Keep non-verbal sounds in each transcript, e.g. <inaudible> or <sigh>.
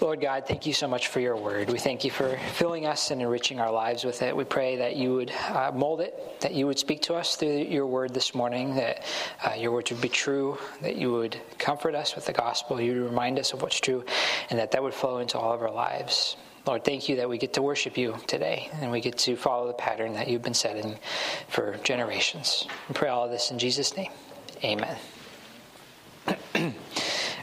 Lord God, thank you so much for your word. We thank you for filling us and enriching our lives with it. We pray that you would uh, mold it, that you would speak to us through your word this morning, that uh, your words would be true, that you would comfort us with the gospel, you would remind us of what's true, and that that would flow into all of our lives. Lord, thank you that we get to worship you today and we get to follow the pattern that you've been setting for generations. We pray all of this in Jesus' name. Amen. <clears throat> all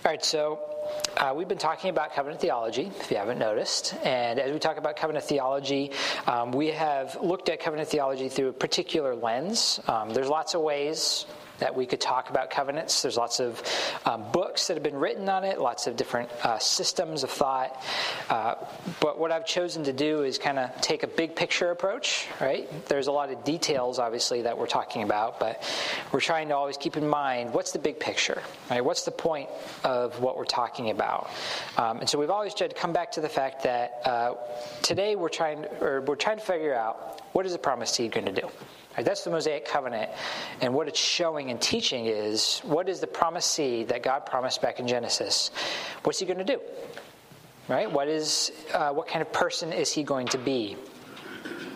right, so uh, we've been talking about covenant theology, if you haven't noticed. And as we talk about covenant theology, um, we have looked at covenant theology through a particular lens. Um, there's lots of ways that we could talk about covenants. There's lots of um, books that have been written on it, lots of different uh, systems of thought. Uh, but what I've chosen to do is kind of take a big picture approach, right? There's a lot of details, obviously, that we're talking about, but we're trying to always keep in mind what's the big picture, right? What's the point of what we're talking about? Um, and so we've always tried to come back to the fact that uh, today we're trying, or we're trying to figure out what is the promised seed going to do. Right, that's the Mosaic covenant. And what it's showing and teaching is what is the promised seed that God promised back in Genesis? What's he going to do? Right? What is uh, what kind of person is he going to be?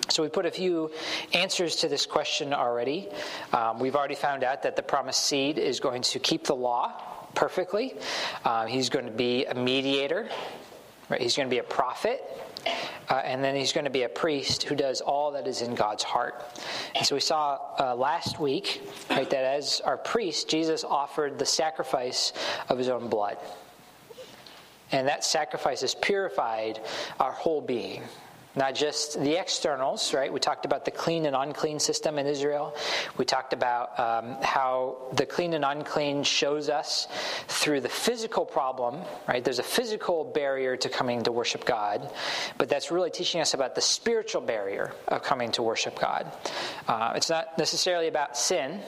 So we put a few answers to this question already. Um, we've already found out that the promised seed is going to keep the law perfectly. Uh, he's going to be a mediator. Right? He's going to be a prophet. Uh, and then he's going to be a priest who does all that is in God's heart. And so we saw uh, last week right, that as our priest, Jesus offered the sacrifice of his own blood. And that sacrifice has purified our whole being not just the externals, right? We talked about the clean and unclean system in Israel. We talked about um, how the clean and unclean shows us through the physical problem, right? There's a physical barrier to coming to worship God, but that's really teaching us about the spiritual barrier of coming to worship God. Uh, it's not necessarily about sin,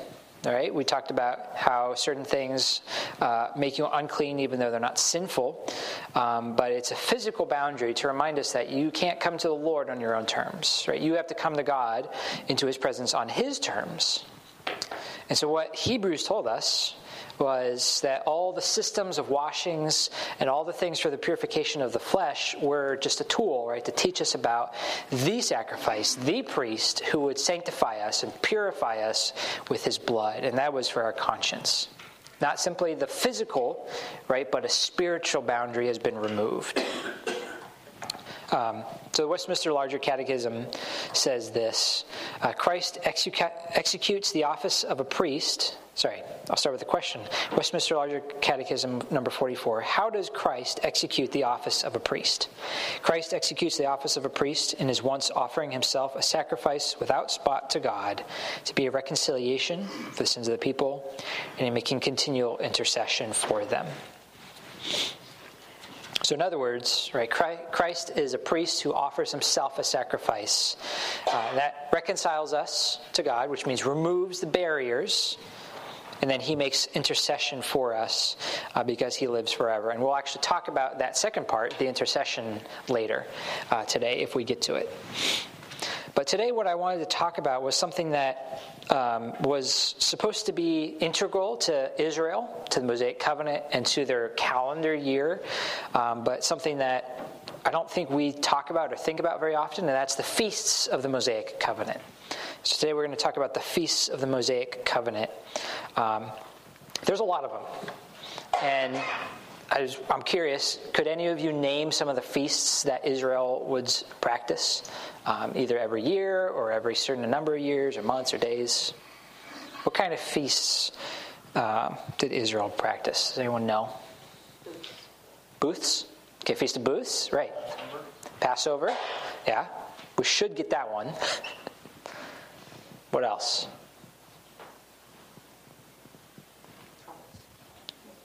all right, we talked about how certain things uh, make you unclean even though they're not sinful, um, but it's a physical boundary to remind us that you can't come to the Lord on your own terms. Right, you have to come to God into His presence on His terms. And so, what Hebrews told us was that all the systems of washings and all the things for the purification of the flesh were just a tool, right, to teach us about the sacrifice, the priest who would sanctify us and purify us with his blood. And that was for our conscience. Not simply the physical, right, but a spiritual boundary has been removed. Um, so the Westminster Larger Catechism says this uh, Christ execu- executes the office of a priest Sorry, I'll start with a question. Westminster Larger Catechism, number 44. How does Christ execute the office of a priest? Christ executes the office of a priest in his once offering himself a sacrifice without spot to God to be a reconciliation for the sins of the people and in making continual intercession for them. So, in other words, right, Christ is a priest who offers himself a sacrifice uh, that reconciles us to God, which means removes the barriers and then he makes intercession for us uh, because he lives forever. And we'll actually talk about that second part, the intercession, later uh, today if we get to it. But today, what I wanted to talk about was something that um, was supposed to be integral to Israel, to the Mosaic Covenant, and to their calendar year, um, but something that I don't think we talk about or think about very often, and that's the feasts of the Mosaic Covenant. So today we're going to talk about the feasts of the Mosaic Covenant. Um, there's a lot of them. And I am curious, could any of you name some of the feasts that Israel would practice, um, either every year or every certain number of years or months or days? What kind of feasts uh, did Israel practice? Does anyone know? Booths? Okay, Feast of Booths, right. Passover, yeah. We should get that one. <laughs> what else?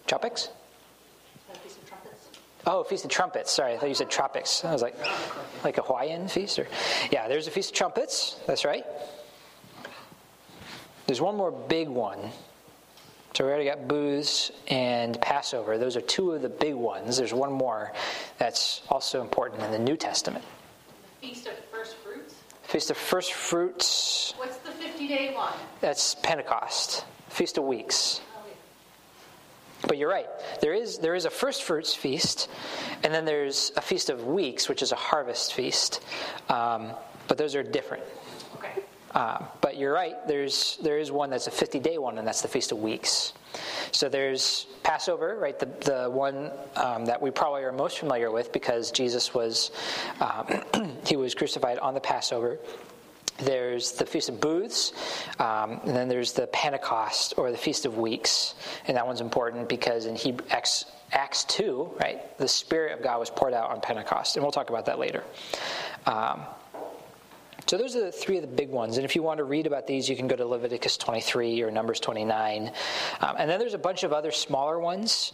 Tropics? Oh, Feast of Trumpets. Sorry, I thought you said tropics. I was like, like a Hawaiian feast? Or, yeah, there's a Feast of Trumpets. That's right. There's one more big one. So we already got booths and Passover. Those are two of the big ones. There's one more that's also important in the New Testament. The Feast of First Fruits? Feast of First Fruits. What's the 50 day one? That's Pentecost. Feast of Weeks. But you're right. There is there is a first fruits feast, and then there's a feast of weeks, which is a harvest feast. Um, but those are different. Okay. Uh, but you're right. There's there is one that's a 50 day one, and that's the feast of weeks. So there's Passover, right? The the one um, that we probably are most familiar with because Jesus was um, <clears throat> he was crucified on the Passover. There's the Feast of Booths, um, and then there's the Pentecost or the Feast of Weeks, and that one's important because in Hebrew, Acts, Acts two, right, the Spirit of God was poured out on Pentecost, and we'll talk about that later. Um, so those are the three of the big ones. And if you want to read about these, you can go to Leviticus 23 or Numbers 29. Um, and then there's a bunch of other smaller ones.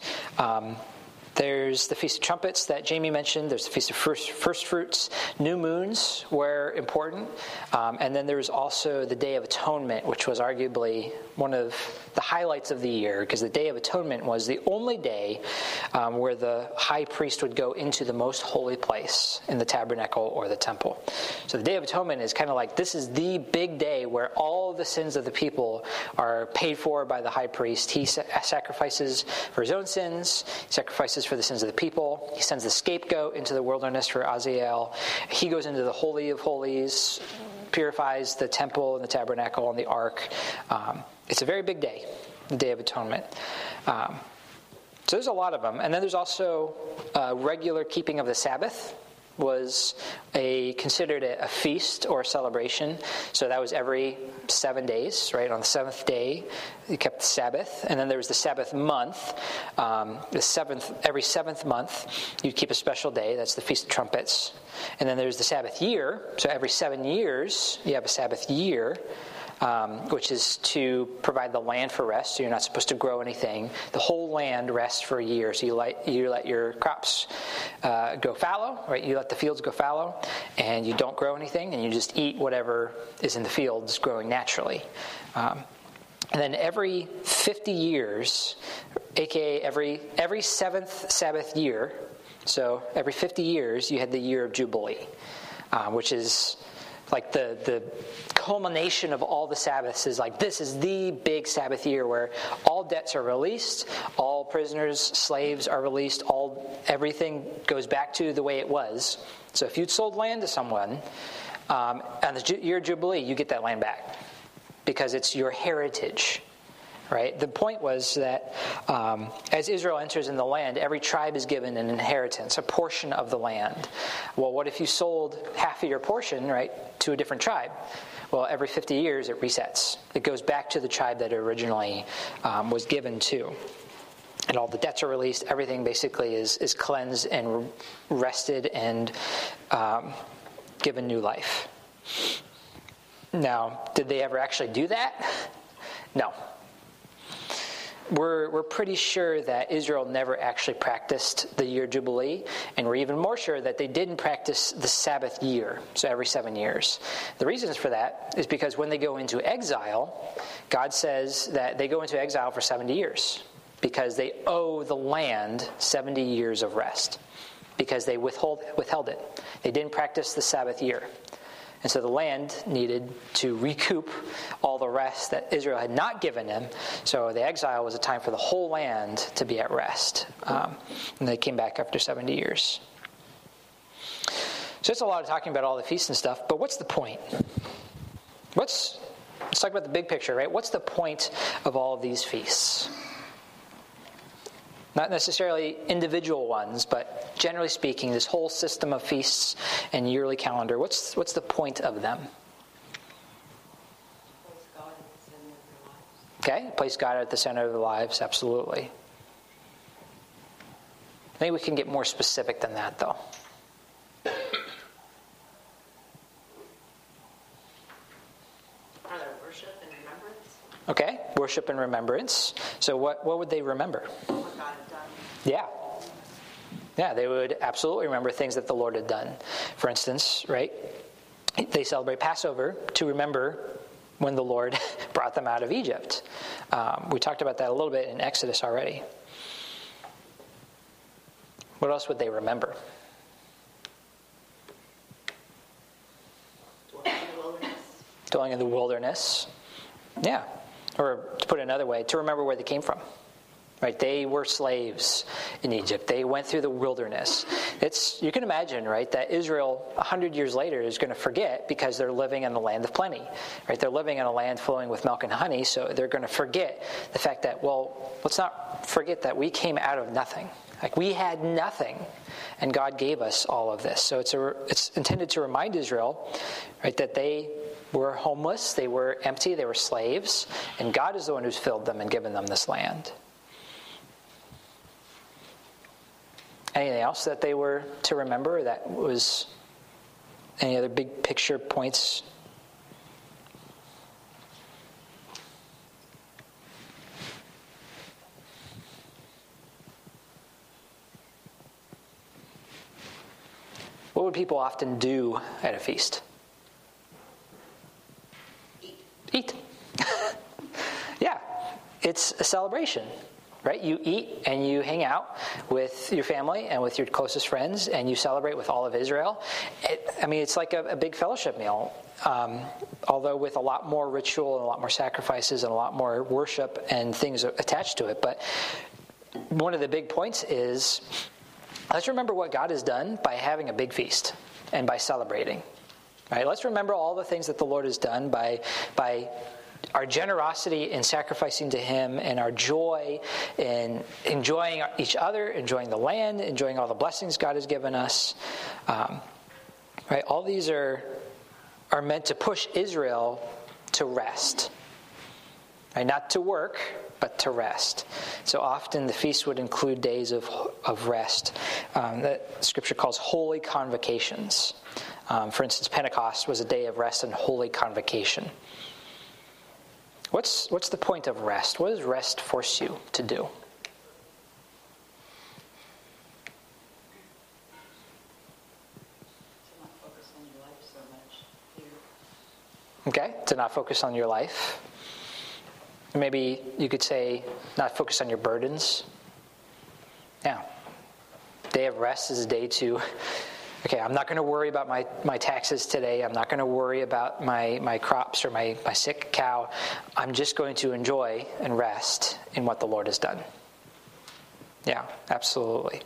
There's the Feast of Trumpets that Jamie mentioned. There's the Feast of First, first Fruits. New moons were important. Um, and then there's also the Day of Atonement, which was arguably one of the highlights of the year because the Day of Atonement was the only day um, where the high priest would go into the most holy place in the tabernacle or the temple. So the Day of Atonement is kind of like this is the big day where all the sins of the people are paid for by the high priest. He sacrifices for his own sins, sacrifices for the sins of the people. He sends the scapegoat into the wilderness for Azazel. He goes into the Holy of Holies, purifies the temple and the tabernacle and the ark. Um, it's a very big day, the Day of Atonement. Um, so there's a lot of them. And then there's also uh, regular keeping of the Sabbath was a considered a, a, feast or a celebration. So that was every seven days, right? On the seventh day, you kept the Sabbath, and then there was the Sabbath month. Um, the seventh, every seventh month, you'd keep a special day. That's the Feast of Trumpets, and then there's the Sabbath year. So every seven years, you have a Sabbath year um, which is to provide the land for rest. So you're not supposed to grow anything. The whole land rests for a year. So you let you let your crops uh, go fallow, right? You let the fields go fallow, and you don't grow anything, and you just eat whatever is in the fields growing naturally. Um, and then every 50 years, aka every every seventh Sabbath year, so every 50 years, you had the year of Jubilee, uh, which is like the, the culmination of all the Sabbaths is like this is the big Sabbath year where all debts are released, all prisoners, slaves are released, all everything goes back to the way it was. So if you'd sold land to someone um, on the year Jubilee, you get that land back because it's your heritage right? The point was that um, as Israel enters in the land, every tribe is given an inheritance, a portion of the land. Well, what if you sold half of your portion, right, to a different tribe? Well, every 50 years it resets. It goes back to the tribe that it originally um, was given to. And all the debts are released. Everything basically is, is cleansed and rested and um, given new life. Now, did they ever actually do that? No, we're, we're pretty sure that Israel never actually practiced the year Jubilee, and we're even more sure that they didn't practice the Sabbath year, so every seven years. The reasons for that is because when they go into exile, God says that they go into exile for 70 years because they owe the land 70 years of rest because they withhold, withheld it. They didn't practice the Sabbath year. And so the land needed to recoup all the rest that Israel had not given them. So the exile was a time for the whole land to be at rest. Um, and they came back after 70 years. So it's a lot of talking about all the feasts and stuff, but what's the point? What's, let's talk about the big picture, right? What's the point of all of these feasts? Not necessarily individual ones, but generally speaking, this whole system of feasts and yearly calendar, what's, what's the point of them? Okay, place God at the center of their lives, absolutely. Maybe we can get more specific than that, though. Are there worship and remembrance? Okay, worship and remembrance. So, what, what would they remember? Yeah. Yeah, they would absolutely remember things that the Lord had done. For instance, right? They celebrate Passover to remember when the Lord <laughs> brought them out of Egypt. Um, we talked about that a little bit in Exodus already. What else would they remember? Dwelling in the wilderness. Yeah. Or to put it another way, to remember where they came from. right? They were slaves in Egypt. They went through the wilderness. It's you can imagine, right, that Israel hundred years later is going to forget because they're living in the land of plenty, right? They're living in a land flowing with milk and honey, so they're going to forget the fact that well, let's not forget that we came out of nothing. Like we had nothing, and God gave us all of this. So it's a, it's intended to remind Israel, right, that they were homeless, they were empty, they were slaves, and God is the one who's filled them and given them this land. Anything else that they were to remember that was any other big picture points? What would people often do at a feast? Eat. <laughs> Yeah, it's a celebration right? You eat and you hang out with your family and with your closest friends, and you celebrate with all of Israel. It, I mean, it's like a, a big fellowship meal, um, although with a lot more ritual and a lot more sacrifices and a lot more worship and things attached to it. But one of the big points is let's remember what God has done by having a big feast and by celebrating. Right? Let's remember all the things that the Lord has done by by our generosity in sacrificing to Him and our joy in enjoying each other, enjoying the land, enjoying all the blessings God has given us. Um, right? All these are, are meant to push Israel to rest. Right? Not to work, but to rest. So often the feast would include days of, of rest um, that Scripture calls holy convocations. Um, for instance, Pentecost was a day of rest and holy convocation. What's, what's the point of rest? What does rest force you to do? Okay, to not focus on your life. Maybe you could say, not focus on your burdens. Yeah. Day of rest is a day to okay, I'm not going to worry about my, my taxes today. I'm not going to worry about my, my crops or my, my sick cow. I'm just going to enjoy and rest in what the Lord has done. Yeah, absolutely.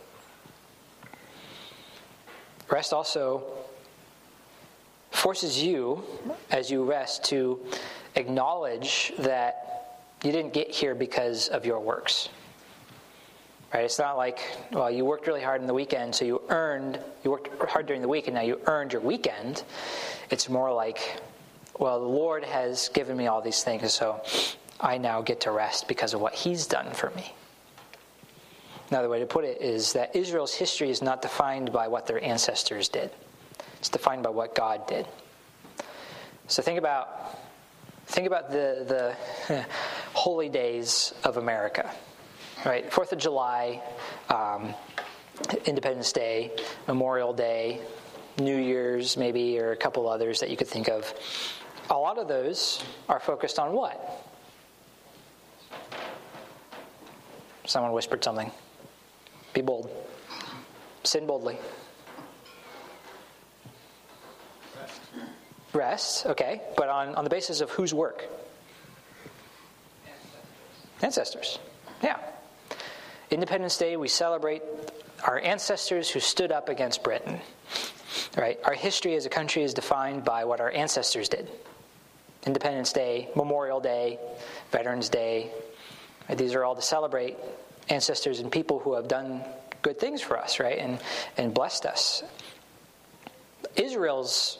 Rest also forces you, as you rest, to acknowledge that you didn't get here because of your works. Right? It's not like, well, you worked really hard in the weekend, so you earned, you worked hard during the week, and now you earned your weekend. It's more like, well, the Lord has given me all these things, so I now get to rest because of what He's done for me. Another way to put it is that Israel's history is not defined by what their ancestors did, it's defined by what God did. So think about, think about the, the <laughs> holy days of America right? Fourth of July, um, Independence Day, Memorial Day, New Year's, maybe, or a couple others that you could think of. A lot of those are focused on what? Someone whispered something. Be bold. Sin boldly. Rest. Rest, okay, but on, on the basis of whose work? Ancestors. Ancestors. Yeah. Independence Day, we celebrate our ancestors who stood up against Britain. Right? Our history as a country is defined by what our ancestors did. Independence Day, Memorial Day, Veterans Day. Right? These are all to celebrate ancestors and people who have done good things for us, right? And and blessed us. Israel's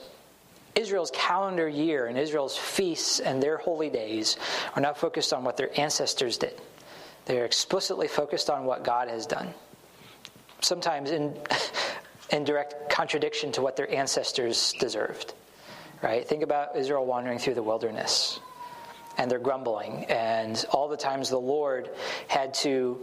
Israel's calendar year and Israel's feasts and their holy days are not focused on what their ancestors did. They're explicitly focused on what God has done. Sometimes in, <laughs> in direct contradiction to what their ancestors deserved. Right? Think about Israel wandering through the wilderness and they're grumbling, and all the times the Lord had to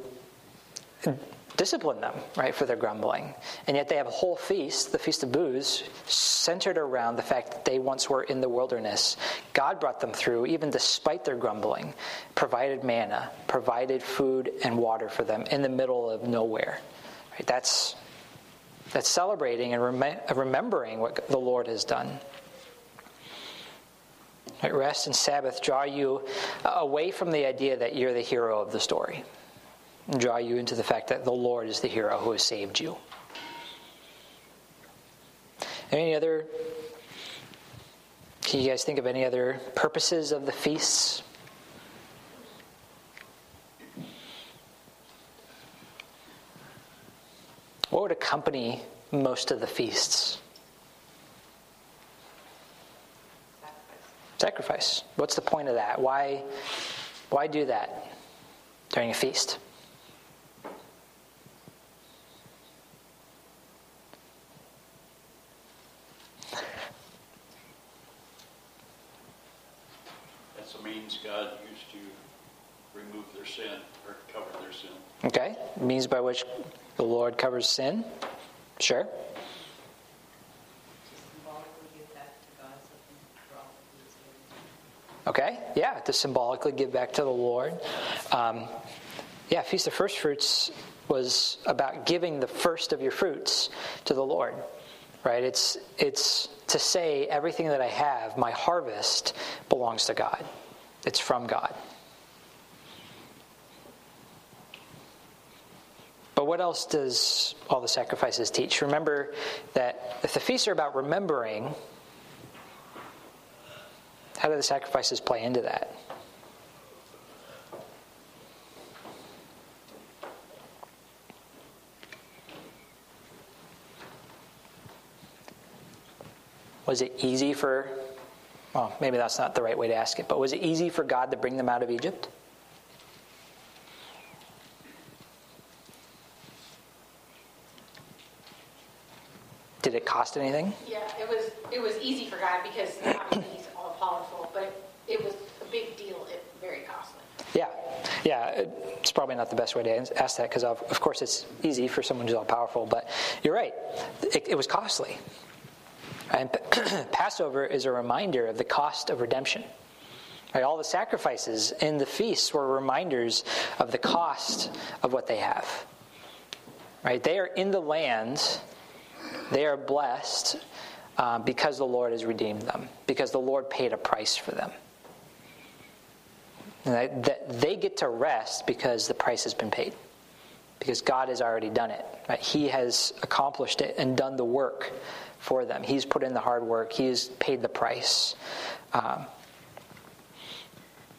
discipline them, right, for their grumbling. And yet they have a whole feast, the Feast of Booths, centered around the fact that they once were in the wilderness. God brought them through, even despite their grumbling, provided manna, provided food and water for them in the middle of nowhere. Right? That's, that's celebrating and rem- remembering what the Lord has done. Right? Rest and Sabbath draw you away from the idea that you're the hero of the story and draw you into the fact that the Lord is the hero who has saved you. Any other? Can you guys think of any other purposes of the feasts? What would accompany most of the feasts? Sacrifice. What's the point of that? Why, why do that during a feast? That's a means God used to remove their sin or cover their sin. Okay, means by which the Lord covers sin. Sure. Okay, yeah, to symbolically give back to the Lord. Um, yeah, Feast of First Fruits was about giving the first of your fruits to the Lord, right? It's it's to say everything that I have, my harvest belongs to God. It's from God. What else does all the sacrifices teach? Remember that if the feasts are about remembering, how do the sacrifices play into that? Was it easy for, well, maybe that's not the right way to ask it, but was it easy for God to bring them out of Egypt? Cost anything? Yeah, it was, it was easy for God because obviously he's all powerful, but it was a big deal, it very costly. Yeah, yeah. It's probably not the best way to ask that because, of, of course, it's easy for someone who's all powerful. But you're right; it, it was costly. And <clears throat> Passover is a reminder of the cost of redemption. Right, all the sacrifices in the feasts were reminders of the cost of what they have. Right, they are in the land. They are blessed uh, because the Lord has redeemed them, because the Lord paid a price for them. That they get to rest because the price has been paid. Because God has already done it. Right? He has accomplished it and done the work for them. He's put in the hard work, He's paid the price. Um,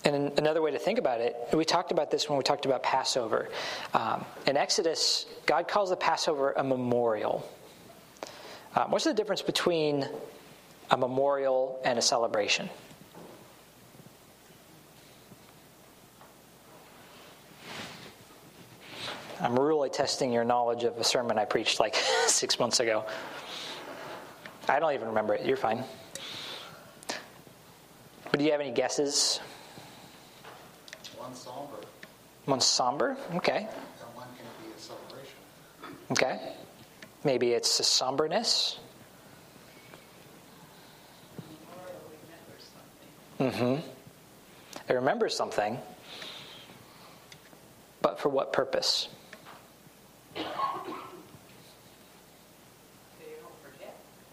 and another way to think about it, we talked about this when we talked about Passover. Um, in Exodus, God calls the Passover a memorial. Um, what's the difference between a memorial and a celebration? I'm really testing your knowledge of a sermon I preached like <laughs> six months ago. I don't even remember it. You're fine. But do you have any guesses? One somber, One somber? Okay. and one can be a celebration. Okay. Maybe it's a somberness. Mm-hmm. It remembers something. But for what purpose?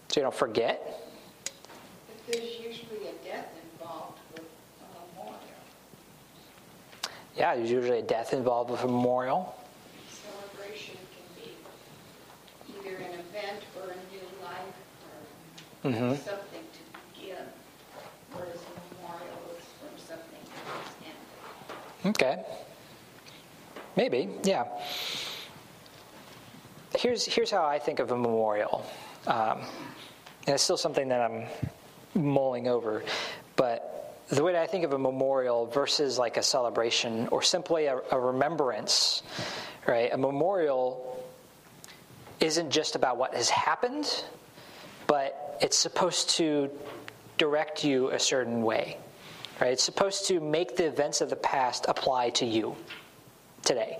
So you don't forget? But there's usually a death involved with a memorial. Yeah, there's usually a death involved with a memorial. Celebration can be either an event or a new life Mm-hmm. something to begin, whereas a memorial is from something ended. Okay. Maybe, yeah. Here's, here's how I think of a memorial. Um, and it's still something that I'm mulling over. But the way that I think of a memorial versus like a celebration or simply a, a remembrance, right? A memorial isn't just about what has happened, but it's supposed to direct you a certain way. Right? It's supposed to make the events of the past apply to you today.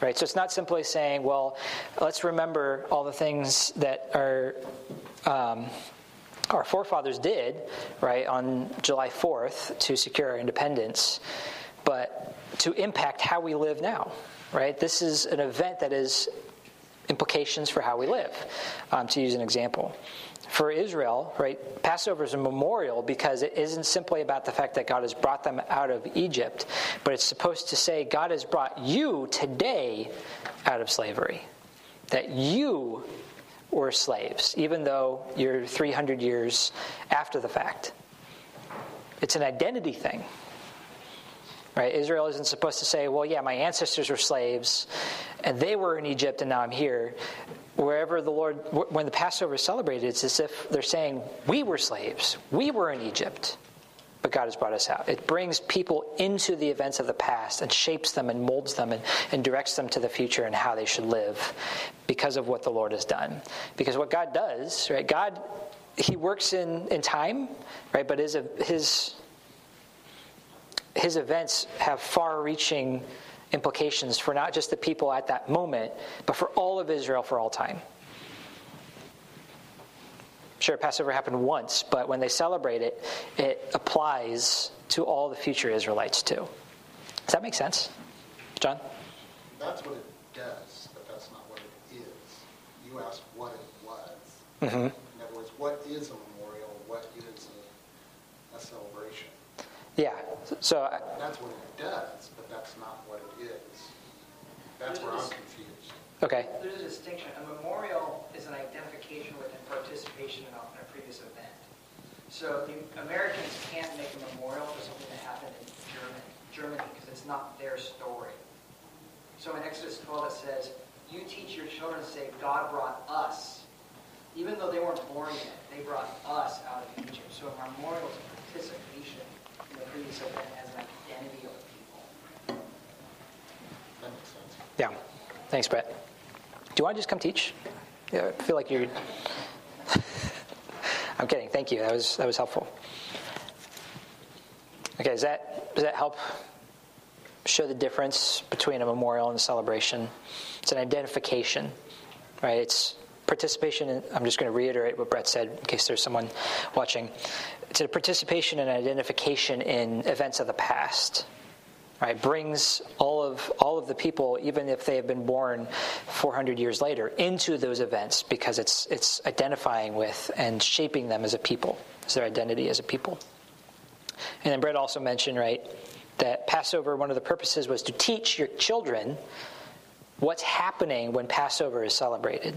Right? So it's not simply saying, well, let's remember all the things that our um, our forefathers did, right, on July 4th to secure our independence, but to impact how we live now. Right? This is an event that is implications for how we live. Um, to use an example, for Israel, right, Passover is a memorial because it isn't simply about the fact that God has brought them out of Egypt, but it's supposed to say God has brought you today out of slavery. That you were slaves, even though you're 300 years after the fact. It's an identity thing. Right? Israel isn't supposed to say, well, yeah, my ancestors were slaves and they were in Egypt and now I'm here. Wherever the Lord, when the Passover is celebrated, it's as if they're saying, we were slaves, we were in Egypt, but God has brought us out. It brings people into the events of the past and shapes them and molds them and, and directs them to the future and how they should live because of what the Lord has done. Because what God does, right, God, He works in, in time, right, but his, his his events have far reaching implications for not just the people at that moment, but for all of Israel for all time. Sure, Passover happened once, but when they celebrate it, it applies to all the future Israelites too. Does that make sense? John? That's what it does, but that's not what it is. You asked what it was. Mm-hmm. In other words, what is a memorial? What is a, a celebration? Yeah. So I- That's what it does, but that's not what it is. That's where I'm confused. okay. There's a distinction. A memorial is an identification with and participation in a, previous event. So the Americans can't make a memorial for something that happened in Germany, Germany, because it's not their story. So in Exodus 12 it says, "You teach your children to say, God brought us." Even though they weren't born yet, they brought us out of Egypt. So a memorial is a participation in the previous event as an identity of a people. That makes sense. Yeah. Thanks, Brett. Do you want to just come teach? Yeah, I feel like you're. <laughs> I'm kidding. Thank you. That was that was helpful. Okay, does that does that help show the difference between a memorial and a celebration? It's an identification, right? It's participation. In, I'm just going to reiterate what Brett said in case there's someone watching. It's a participation and identification in events of the past, right brings all of all of the people even if they have been born 400 years later into those events because it's it's identifying with and shaping them as a people as their identity as a people. And then brett also mentioned right that passover one of the purposes was to teach your children what's happening when passover is celebrated.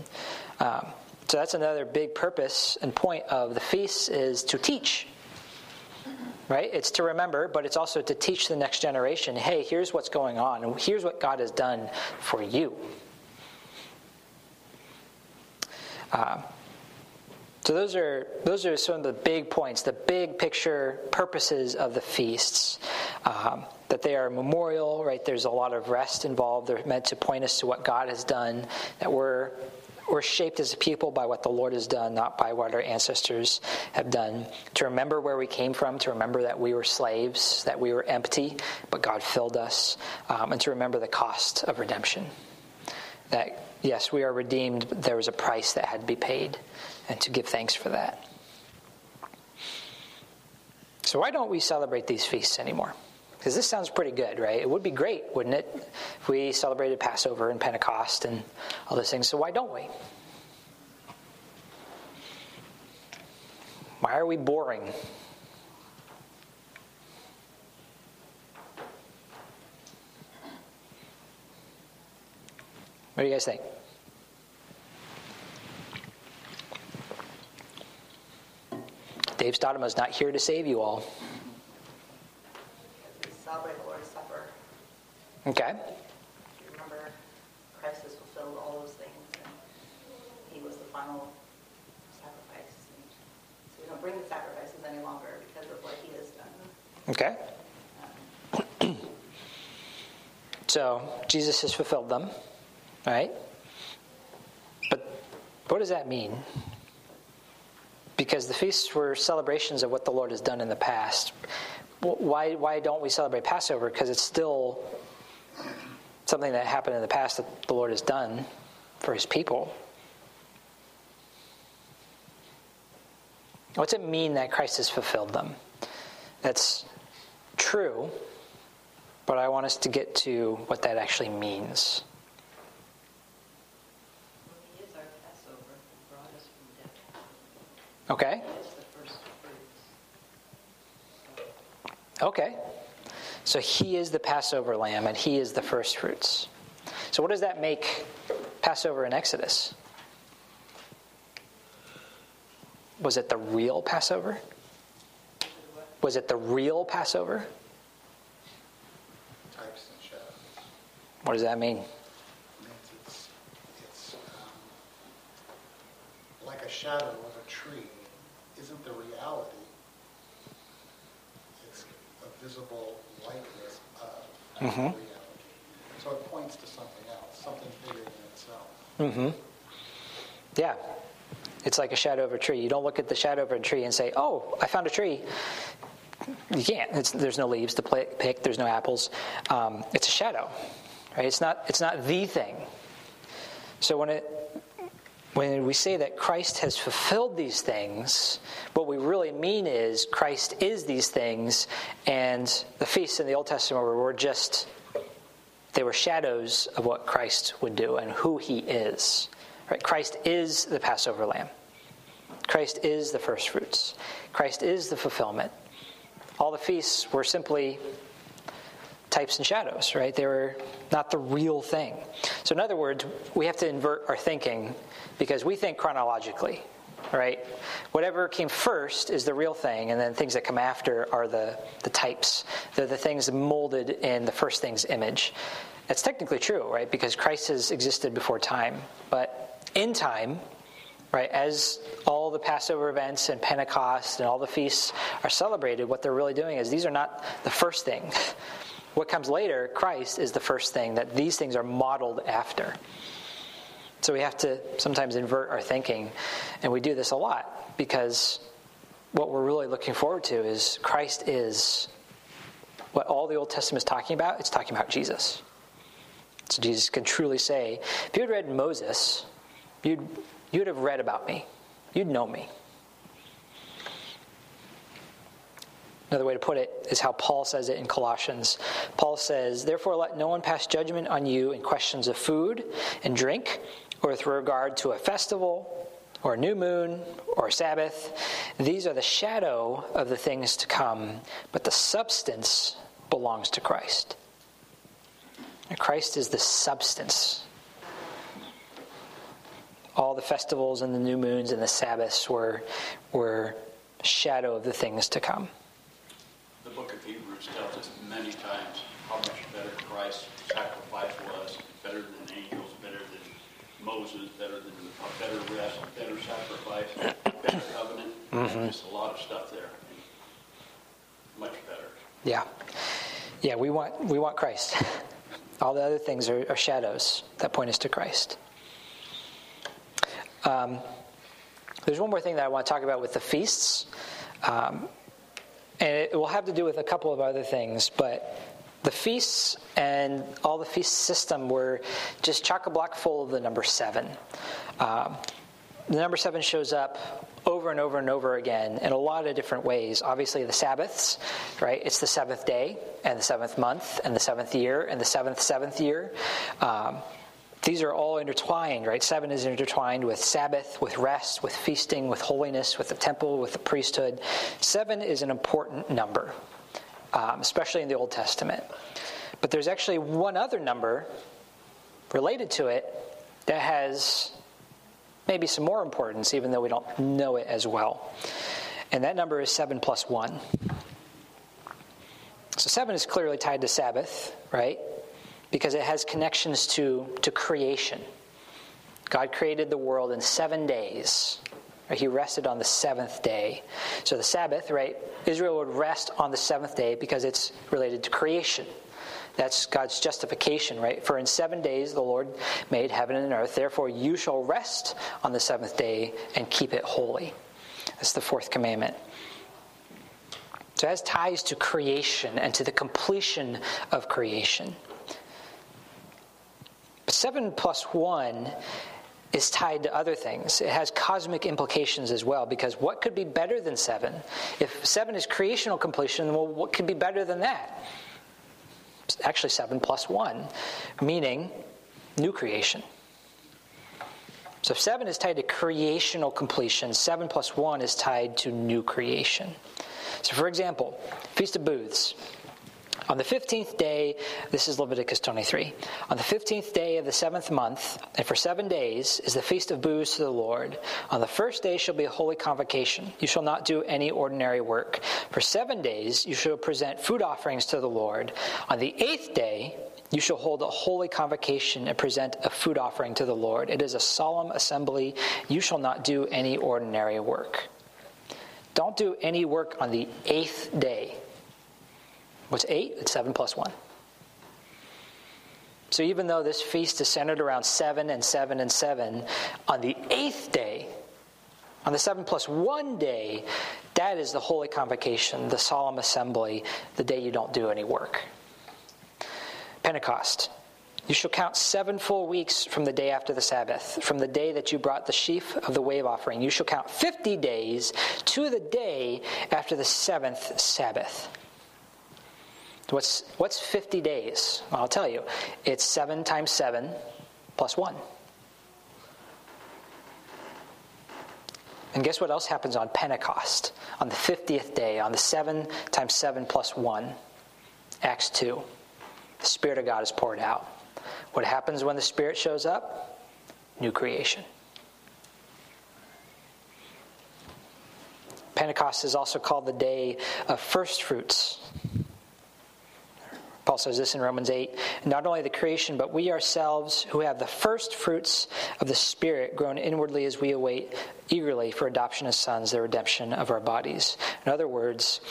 Um, so that's another big purpose and point of the feast is to teach right? It's to remember, but it's also to teach the next generation hey, here's what's going on, and here's what God has done for you. Uh, so those are those are some of the big points, the big picture purposes of the feasts. Um, that they are memorial, right? There's a lot of rest involved. They're meant to point us to what God has done. That we're we're shaped as a people by what the Lord has done, not by what our ancestors have done. To remember where we came from, to remember that we were slaves, that we were empty, but God filled us, um, and to remember the cost of redemption. That, yes, we are redeemed, but there was a price that had to be paid, and to give thanks for that. So, why don't we celebrate these feasts anymore? Because this sounds pretty good, right? It would be great, wouldn't it, if we celebrated Passover and Pentecost and all those things. So why don't we? Why are we boring? What do you guys think? Dave Stottema is not here to save you all. Celebrate the Lord's Supper. Okay. If you remember, Christ has fulfilled all those things, and he was the final sacrifice. And so we don't bring the sacrifices any longer because of what he has done. Okay. Um, so Jesus has fulfilled them, right? But what does that mean? Because the feasts were celebrations of what the Lord has done in the past why, why don't we celebrate Passover? Because it's still something that happened in the past that the Lord has done for his people. What's it mean that Christ has fulfilled them? That's true, but I want us to get to what that actually means. Okay. Okay. So he is the Passover lamb and he is the first fruits. So what does that make Passover in Exodus? Was it the real Passover? Was it the real Passover? Types and shadows. What does that mean? means it's, it's um, like a shadow of a tree isn't the reality. Visible likeness of Mhm. reality. So it points to something else, something bigger than itself. Mm-hmm. Yeah. It's like a shadow of a tree. You don't look at the shadow of a tree and say, oh, I found a tree. You can't. It's, there's no leaves to play, pick. There's no apples. Um, it's a shadow, right? It's not. It's not the thing. So when it when we say that Christ has fulfilled these things, what we really mean is Christ is these things, and the feasts in the Old Testament were, just they were shadows of what Christ would do and who he is. Right? Christ is the Passover lamb. Christ is the first fruits. Christ is the fulfillment. All the feasts were simply types and shadows, right? They were not the real thing. So, in other words, we have to invert our thinking because we think chronologically, right? Whatever came first is the real thing, and then things that come after are the, the types. They're the things molded in the first thing's image. That's technically true, right? Because Christ has existed before time. But in time, right, as all the Passover events and Pentecost and all the feasts are celebrated, what they're really doing is these are not the first thing. <laughs> What comes later, Christ, is the first thing that these things are modeled after. So we have to sometimes invert our thinking, and we do this a lot because what we're really looking forward to is Christ is what all the Old Testament is talking about. It's talking about Jesus. So Jesus can truly say, if you had read Moses, you'd, you'd have read about me. You'd know me. Another way to put it is how Paul says it in Colossians. Paul says, Therefore, let no one pass judgment on you in questions of food and drink, or with regard to a festival, or a new moon, or Sabbath. These are the shadow of the things to come, but the substance belongs to Christ. And Christ is the substance. All the festivals and the new moons and the Sabbaths were, were shadow of the things to come. Tells us many times how much better Christ's sacrifice was, better than angels, better than Moses, better than a better rest, better sacrifice, better covenant. There's a lot of stuff there. Much better. Yeah. Yeah, we want we want Christ. All the other things are, are shadows that point us to Christ. Um, there's one more thing that I want to talk about with the feasts. Um, and it will have to do with a couple of other things, but the feasts and all the feast system were just chock a block full of the number seven. Um, the number seven shows up over and over and over again in a lot of different ways. Obviously, the Sabbaths, right? It's the seventh day, and the seventh month, and the seventh year, and the seventh seventh year. Um, these are all intertwined, right? Seven is intertwined with Sabbath, with rest, with feasting, with holiness, with the temple, with the priesthood. Seven is an important number, um, especially in the Old Testament. But there's actually one other number related to it that has maybe some more importance, even though we don't know it as well. And that number is 7 plus 1. So 7 is clearly tied to Sabbath, right? Because it has connections to, to creation. God created the world in seven days. He rested on the seventh day. So the Sabbath, right? Israel would rest on the seventh day because it's related to creation. That's God's justification, right? For in seven days the Lord made heaven and earth. Therefore, you shall rest on the seventh day and keep it holy. That's the fourth commandment. So it has ties to creation and to the completion of creation. But seven plus one is tied to other things. It has cosmic implications as well, because what could be better than seven? If seven is creational completion, well, what could be better than that? actually 7 plus 1, meaning new creation. So seven is tied to creational completion. Seven plus one is tied to new creation. So, for example, Feast of Booths. On the 15th day, this is Leviticus 23. On the 15th day of the seventh month, and for seven days, is the feast of booths to the Lord. On the first day shall be a holy convocation. You shall not do any ordinary work. For seven days you shall present food offerings to the Lord. On the eighth day, you shall hold a holy convocation and present a food offering to the Lord. It is a solemn assembly. You shall not do any ordinary work. Don't do any work on the eighth day. What's eight? It's seven plus one. So even though this feast is centered around seven and seven and seven, on the eighth day, on the seven plus one day, that is the holy convocation, the solemn assembly, the day you don't do any work. Pentecost. You shall count seven full weeks from the day after the Sabbath, from the day that you brought the sheaf of the wave offering. You shall count fifty days to the day after the seventh Sabbath. What's, what's 50 days? Well, I'll tell you. It's 7 times 7 plus 1. And guess what else happens on Pentecost? On the 50th day, on the 7 times 7 plus 1, Acts 2. The Spirit of God is poured out. What happens when the Spirit shows up? New creation. Pentecost is also called the day of first fruits. Paul says this in Romans 8 not only the creation, but we ourselves who have the first fruits of the Spirit groan inwardly as we await eagerly for adoption as sons, the redemption of our bodies. In other words,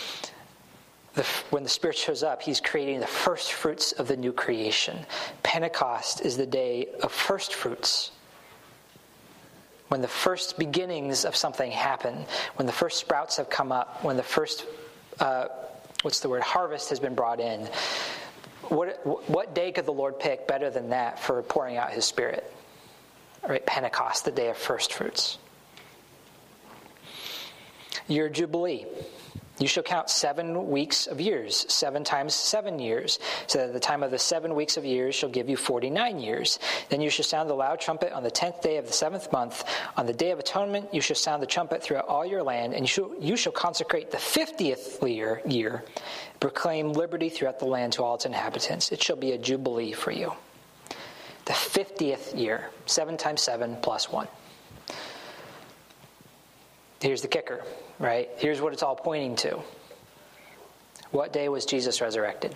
the, when the Spirit shows up, He's creating the first fruits of the new creation. Pentecost is the day of first fruits. When the first beginnings of something happen, when the first sprouts have come up, when the first, uh, what's the word, harvest has been brought in, what, what day could the Lord pick better than that for pouring out his Spirit? Right, Pentecost, the day of first fruits. Your Jubilee. You shall count seven weeks of years, seven times seven years, so that the time of the seven weeks of years shall give you forty nine years. Then you shall sound the loud trumpet on the tenth day of the seventh month. On the day of atonement you shall sound the trumpet throughout all your land, and you shall, you shall consecrate the fiftieth year, year, proclaim liberty throughout the land to all its inhabitants. It shall be a jubilee for you. The fiftieth year, seven times seven plus one. Here's the kicker, right? Here's what it's all pointing to. What day was Jesus resurrected?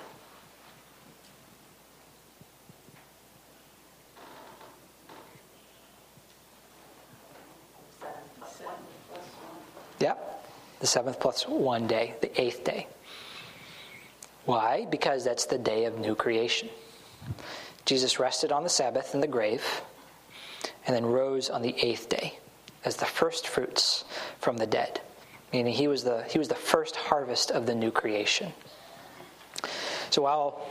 Yep, the seventh plus one day, the eighth day. Why? Because that's the day of new creation. Jesus rested on the Sabbath in the grave and then rose on the eighth day as the first fruits from the dead. Meaning he was the, he was the first harvest of the new creation. So while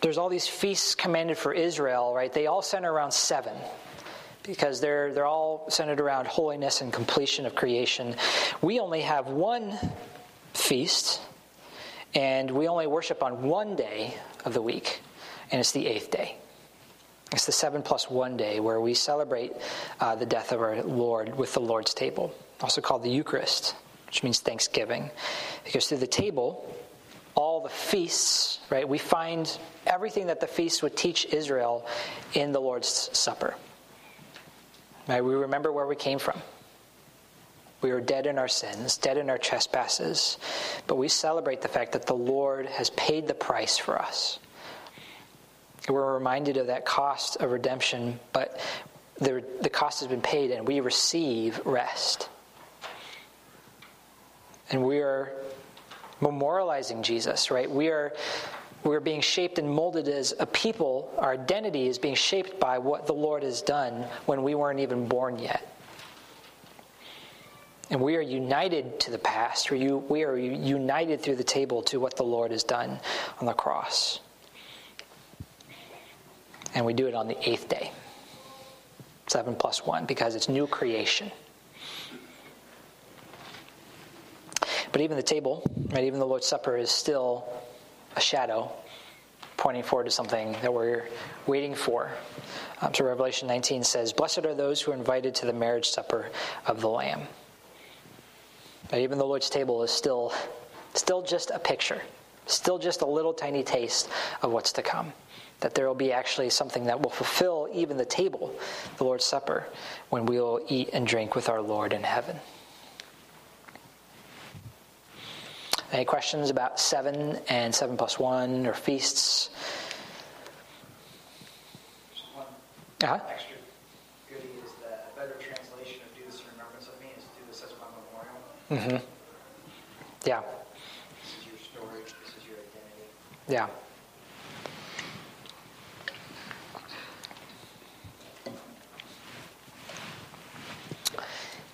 there's all these feasts commanded for Israel, right, they all center around seven because they're, they're all centered around holiness and completion of creation. We only have one feast, and we only worship on one day of the week, and it's the eighth day. It's the seven plus one day where we celebrate uh, the death of our Lord with the Lord's table, also called the Eucharist, which means thanksgiving. Because through the table, all the feasts, right, we find everything that the feast would teach Israel in the Lord's Supper. Right, we remember where we came from. We were dead in our sins, dead in our trespasses, but we celebrate the fact that the Lord has paid the price for us. We're reminded of that cost of redemption, but the, the cost has been paid and we receive rest. And we are memorializing Jesus, right? We are we're being shaped and molded as a people. Our identity is being shaped by what the Lord has done when we weren't even born yet. And we are united to the past. We are united through the table to what the Lord has done on the cross. And we do it on the eighth day. Seven plus one, because it's new creation. But even the table, right, even the Lord's Supper is still a shadow pointing forward to something that we're waiting for. Um, so Revelation 19 says, Blessed are those who are invited to the marriage supper of the Lamb. But even the Lord's table is still, still just a picture, still just a little tiny taste of what's to come. That there will be actually something that will fulfill even the table, the Lord's Supper, when we will eat and drink with our Lord in heaven. Any questions about seven and seven plus one or feasts? Uh-huh. extra goodie is that a better translation of do this in remembrance of me is do this as my memorial. Mm-hmm. Yeah, This is your story, this is your identity. yeah.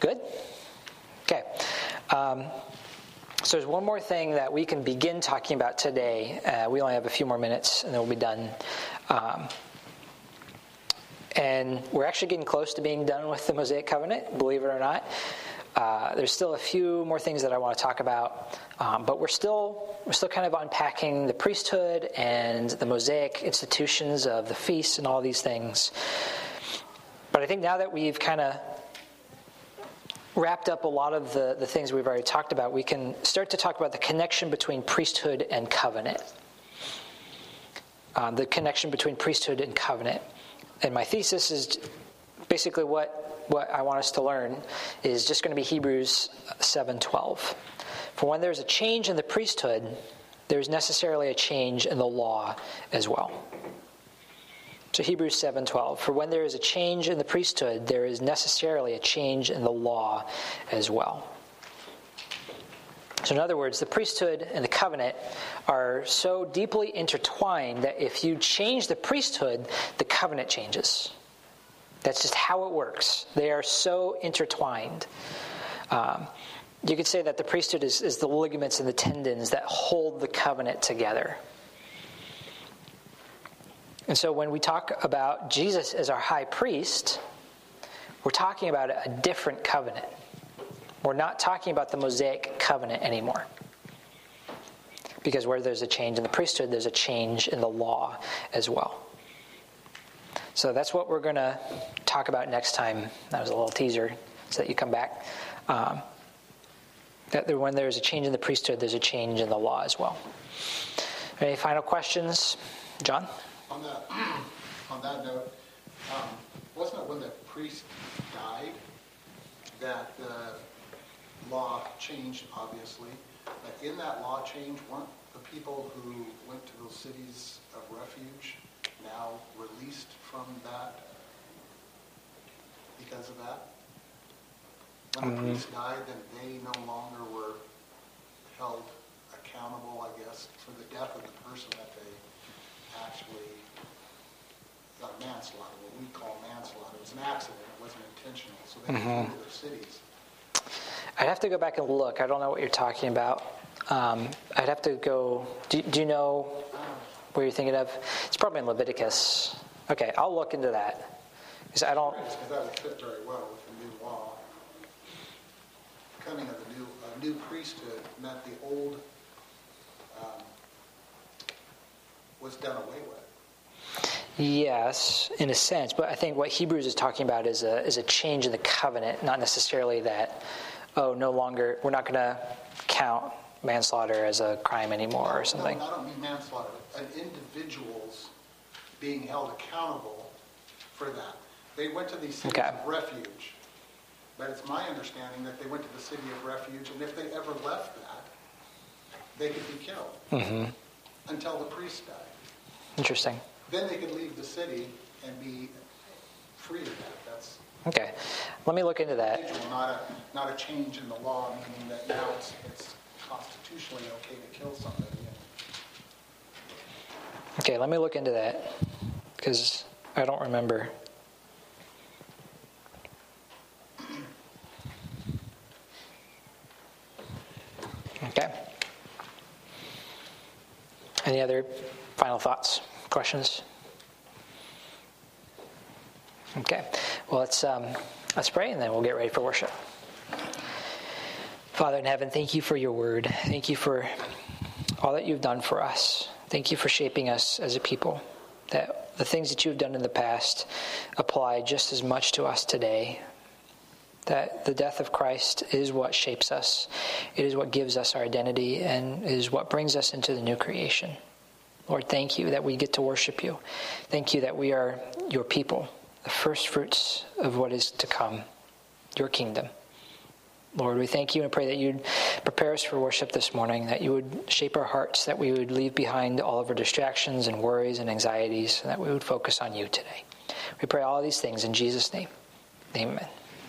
Good? Okay. Um, so there's one more thing that we can begin talking about today. Uh, we only have a few more minutes and then we'll be done. Um, and we're actually getting close to being done with the Mosaic Covenant, believe it or not. Uh, there's still a few more things that I want to talk about, um, but we're still we're still kind of unpacking the priesthood and the Mosaic institutions of the feasts and all these things. But I think now that we've kind of wrapped up a lot of the, the things we've already talked about, we can start to talk about the connection between priesthood and covenant. Um, the connection between priesthood and covenant. And my thesis is basically what what I want us to learn is just going to be Hebrews 7:12. For when there's a change in the priesthood, there's necessarily a change in the law as well. So Hebrews 7:12 For when there is a change in the priesthood there is necessarily a change in the law as well. So in other words the priesthood and the covenant are so deeply intertwined that if you change the priesthood the covenant changes. That's just how it works. They are so intertwined. Um, you could say that the priesthood is, is the ligaments and the tendons that hold the covenant together. And so when we talk about Jesus as our high priest, we're talking about a different covenant. We're not talking about the Mosaic covenant anymore. Because where there's a change in the priesthood, there's a change in the law as well. So that's what we're going to talk about next time. That was a little teaser so that you come back. Um, that there, when there's a change in the priesthood, there's a change in the law as well. Any final questions? John? On that, <clears throat> on that note, um, wasn't it when the priest died that the law changed, obviously? But in that law change, weren't the people who went to those cities of refuge now released from that because of that? When the Mhm. priest died, then they no longer were held accountable, I guess, for the death of the person that they actually got manslaughter, what we call manslaughter. It was an accident, it wasn't intentional, so they Mhm. came to their cities. I'd have to go back and look. I don't know what you're talking about. Um, I'd have to go. Do, do you know what you're thinking of? It's probably in Leviticus. Okay, I'll look into that. Because I don't. Because that would fit very well with the new law. Coming of the new, a new priesthood meant the old um, was done away with. Yes, in a sense, but I think what Hebrews is talking about is a is a change in the covenant, not necessarily that. Oh, no longer we're not going to count manslaughter as a crime anymore or something. No, I don't mean manslaughter. An individual's being held accountable for that. They went to these cities Okay. of refuge, but it's my understanding that they went to the city of refuge, and if they ever left that, they could be killed hmm until the priest died. Interesting. Then they could leave the city and be free of that. That's Okay, let me look into that. not a, not a change in the law, meaning that now it's, it's constitutionally okay to kill somebody. Okay, let me look into that because I don't remember. Okay. Any other final thoughts, questions? Okay. Well, let's um, let's pray and then we'll get ready for worship. Father in heaven, thank you for your word. Thank you for all that you've done for us. Thank you for shaping us as a people, that the things that you've done in the past apply just as much to us today. That the death of Christ is what shapes us, it is what gives us our identity, and is what brings us into the new creation. Lord, thank you that we get to worship you. Thank you that we are your people, the first fruits of what is to come, your kingdom. Lord, we thank you and pray that you'd prepare us for worship this morning, that you would shape our hearts, that we would leave behind all of our distractions and worries and anxieties, and that we would focus on you today. We pray all these things in Jesus' name. Amen.